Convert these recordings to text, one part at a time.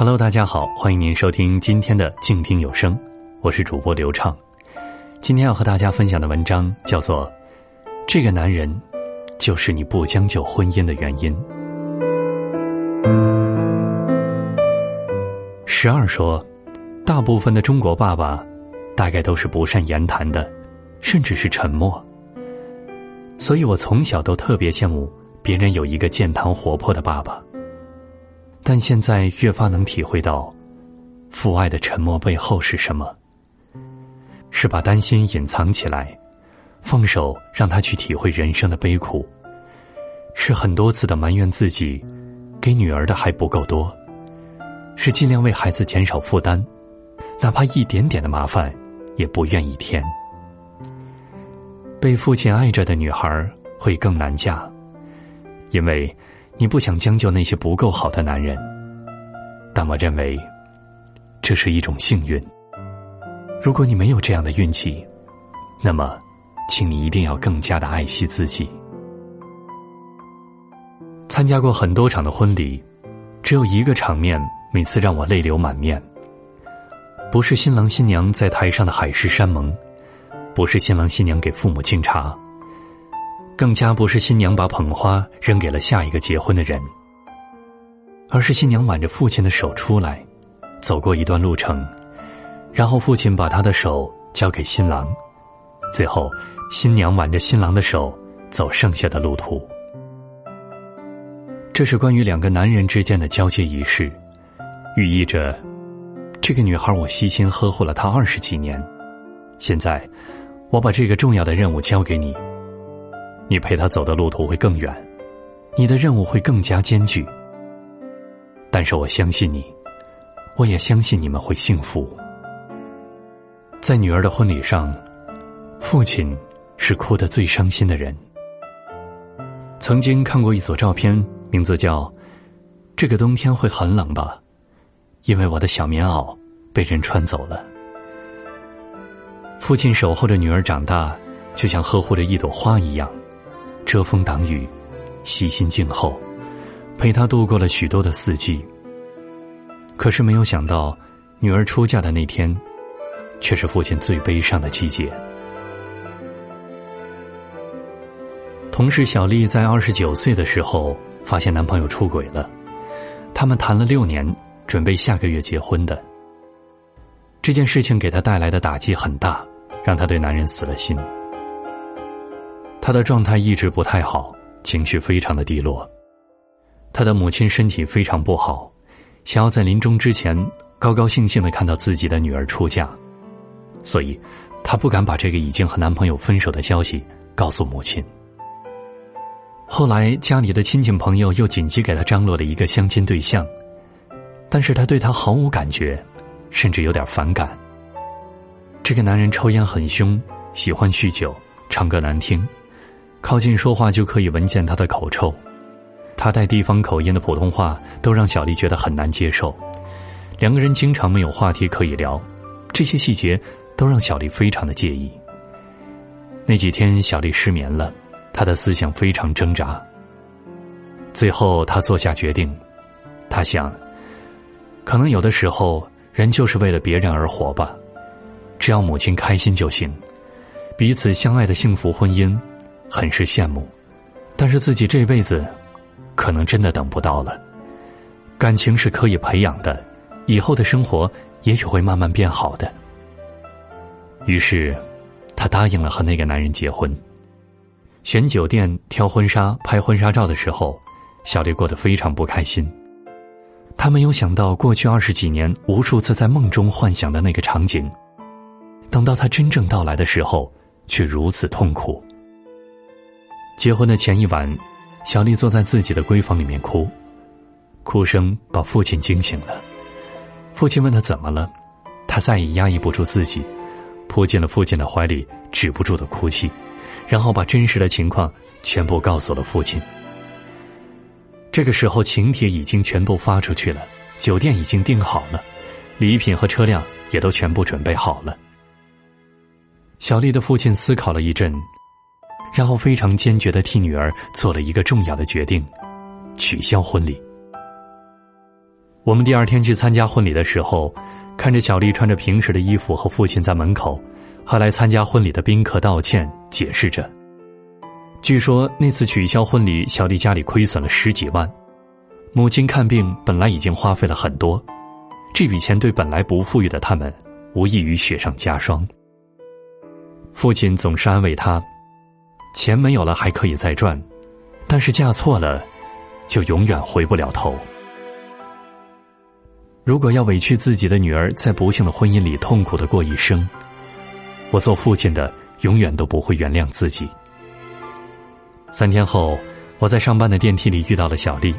Hello，大家好，欢迎您收听今天的静听有声，我是主播刘畅。今天要和大家分享的文章叫做《这个男人就是你不将就婚姻的原因》。十二说，大部分的中国爸爸大概都是不善言谈的，甚至是沉默。所以我从小都特别羡慕别人有一个健谈活泼的爸爸。但现在越发能体会到，父爱的沉默背后是什么？是把担心隐藏起来，放手让他去体会人生的悲苦；是很多次的埋怨自己，给女儿的还不够多；是尽量为孩子减少负担，哪怕一点点的麻烦也不愿意添。被父亲爱着的女孩会更难嫁，因为。你不想将就那些不够好的男人，但我认为，这是一种幸运。如果你没有这样的运气，那么，请你一定要更加的爱惜自己。参加过很多场的婚礼，只有一个场面每次让我泪流满面。不是新郎新娘在台上的海誓山盟，不是新郎新娘给父母敬茶。更加不是新娘把捧花扔给了下一个结婚的人，而是新娘挽着父亲的手出来，走过一段路程，然后父亲把他的手交给新郎，最后新娘挽着新郎的手走剩下的路途。这是关于两个男人之间的交接仪式，寓意着这个女孩我悉心呵护了她二十几年，现在我把这个重要的任务交给你。你陪他走的路途会更远，你的任务会更加艰巨。但是我相信你，我也相信你们会幸福。在女儿的婚礼上，父亲是哭得最伤心的人。曾经看过一组照片，名字叫《这个冬天会很冷吧》，因为我的小棉袄被人穿走了。父亲守候着女儿长大，就像呵护着一朵花一样。遮风挡雨，悉心静候，陪他度过了许多的四季。可是没有想到，女儿出嫁的那天，却是父亲最悲伤的季节。同事小丽在二十九岁的时候，发现男朋友出轨了，他们谈了六年，准备下个月结婚的。这件事情给她带来的打击很大，让她对男人死了心。他的状态一直不太好，情绪非常的低落。他的母亲身体非常不好，想要在临终之前高高兴兴的看到自己的女儿出嫁，所以，他不敢把这个已经和男朋友分手的消息告诉母亲。后来家里的亲戚朋友又紧急给他张罗了一个相亲对象，但是他对他毫无感觉，甚至有点反感。这个男人抽烟很凶，喜欢酗酒，唱歌难听。靠近说话就可以闻见他的口臭，他带地方口音的普通话都让小丽觉得很难接受，两个人经常没有话题可以聊，这些细节都让小丽非常的介意。那几天小丽失眠了，她的思想非常挣扎。最后她做下决定，她想，可能有的时候人就是为了别人而活吧，只要母亲开心就行，彼此相爱的幸福婚姻。很是羡慕，但是自己这辈子可能真的等不到了。感情是可以培养的，以后的生活也许会慢慢变好的。于是，他答应了和那个男人结婚。选酒店、挑婚纱、拍婚纱照的时候，小丽过得非常不开心。她没有想到，过去二十几年无数次在梦中幻想的那个场景，等到他真正到来的时候，却如此痛苦。结婚的前一晚，小丽坐在自己的闺房里面哭，哭声把父亲惊醒了。父亲问他怎么了，他再也压抑不住自己，扑进了父亲的怀里，止不住的哭泣，然后把真实的情况全部告诉了父亲。这个时候，请帖已经全部发出去了，酒店已经订好了，礼品和车辆也都全部准备好了。小丽的父亲思考了一阵。然后非常坚决的替女儿做了一个重要的决定：取消婚礼。我们第二天去参加婚礼的时候，看着小丽穿着平时的衣服和父亲在门口，和来参加婚礼的宾客道歉，解释着。据说那次取消婚礼，小丽家里亏损了十几万。母亲看病本来已经花费了很多，这笔钱对本来不富裕的他们，无异于雪上加霜。父亲总是安慰她：“钱没有了还可以再赚，但是嫁错了，就永远回不了头。如果要委屈自己的女儿在不幸的婚姻里痛苦的过一生，我做父亲的永远都不会原谅自己。”三天后，我在上班的电梯里遇到了小丽，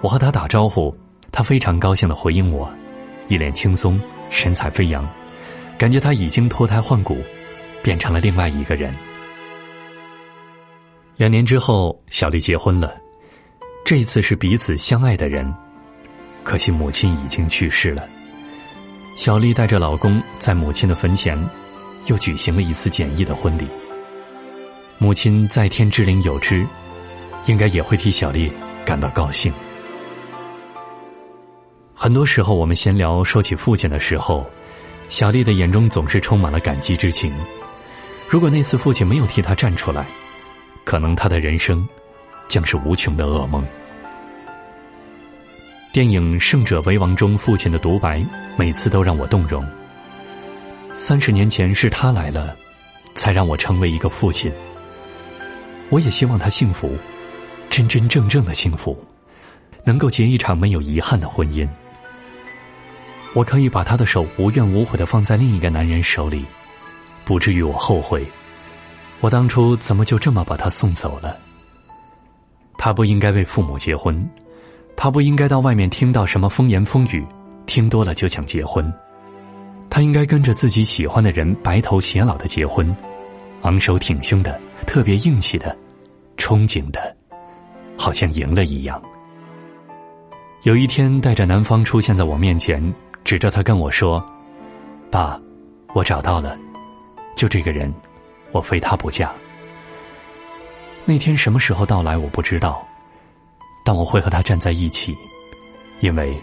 我和她打招呼，她非常高兴的回应我，一脸轻松，神采飞扬，感觉她已经脱胎换骨，变成了另外一个人。两年之后，小丽结婚了，这一次是彼此相爱的人，可惜母亲已经去世了。小丽带着老公在母亲的坟前，又举行了一次简易的婚礼。母亲在天之灵有知，应该也会替小丽感到高兴。很多时候，我们闲聊说起父亲的时候，小丽的眼中总是充满了感激之情。如果那次父亲没有替她站出来，可能他的人生将是无穷的噩梦。电影《胜者为王》中父亲的独白，每次都让我动容。三十年前是他来了，才让我成为一个父亲。我也希望他幸福，真真正正的幸福，能够结一场没有遗憾的婚姻。我可以把他的手无怨无悔的放在另一个男人手里，不至于我后悔，我当初怎么就这么把他送走了？他不应该为父母结婚，他不应该到外面听到什么风言风语，听多了就想结婚。他应该跟着自己喜欢的人白头偕老的结婚。昂首挺胸的，特别硬气的，憧憬的，好像赢了一样。有一天，带着男方出现在我面前，指着他跟我说：“爸，我找到了，就这个人，我非他不嫁。”那天什么时候到来我不知道，但我会和他站在一起，因为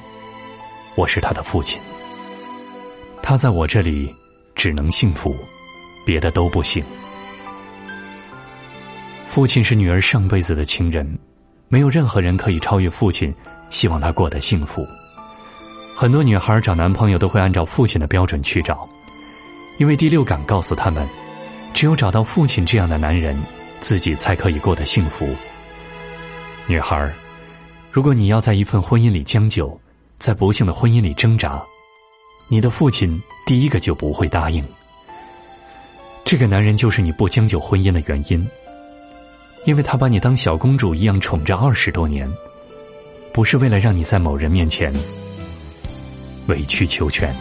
我是他的父亲。他在我这里只能幸福，别的都不行。父亲是女儿上辈子的情人，没有任何人可以超越父亲，希望她过得幸福。很多女孩找男朋友都会按照父亲的标准去找，因为第六感告诉他们，只有找到父亲这样的男人，自己才可以过得幸福。女孩，如果你要在一份婚姻里将就，在不幸的婚姻里挣扎，你的父亲第一个就不会答应。这个男人就是你不将就婚姻的原因。因为他把你当小公主一样宠着二十多年，不是为了让你在某人面前委曲求全。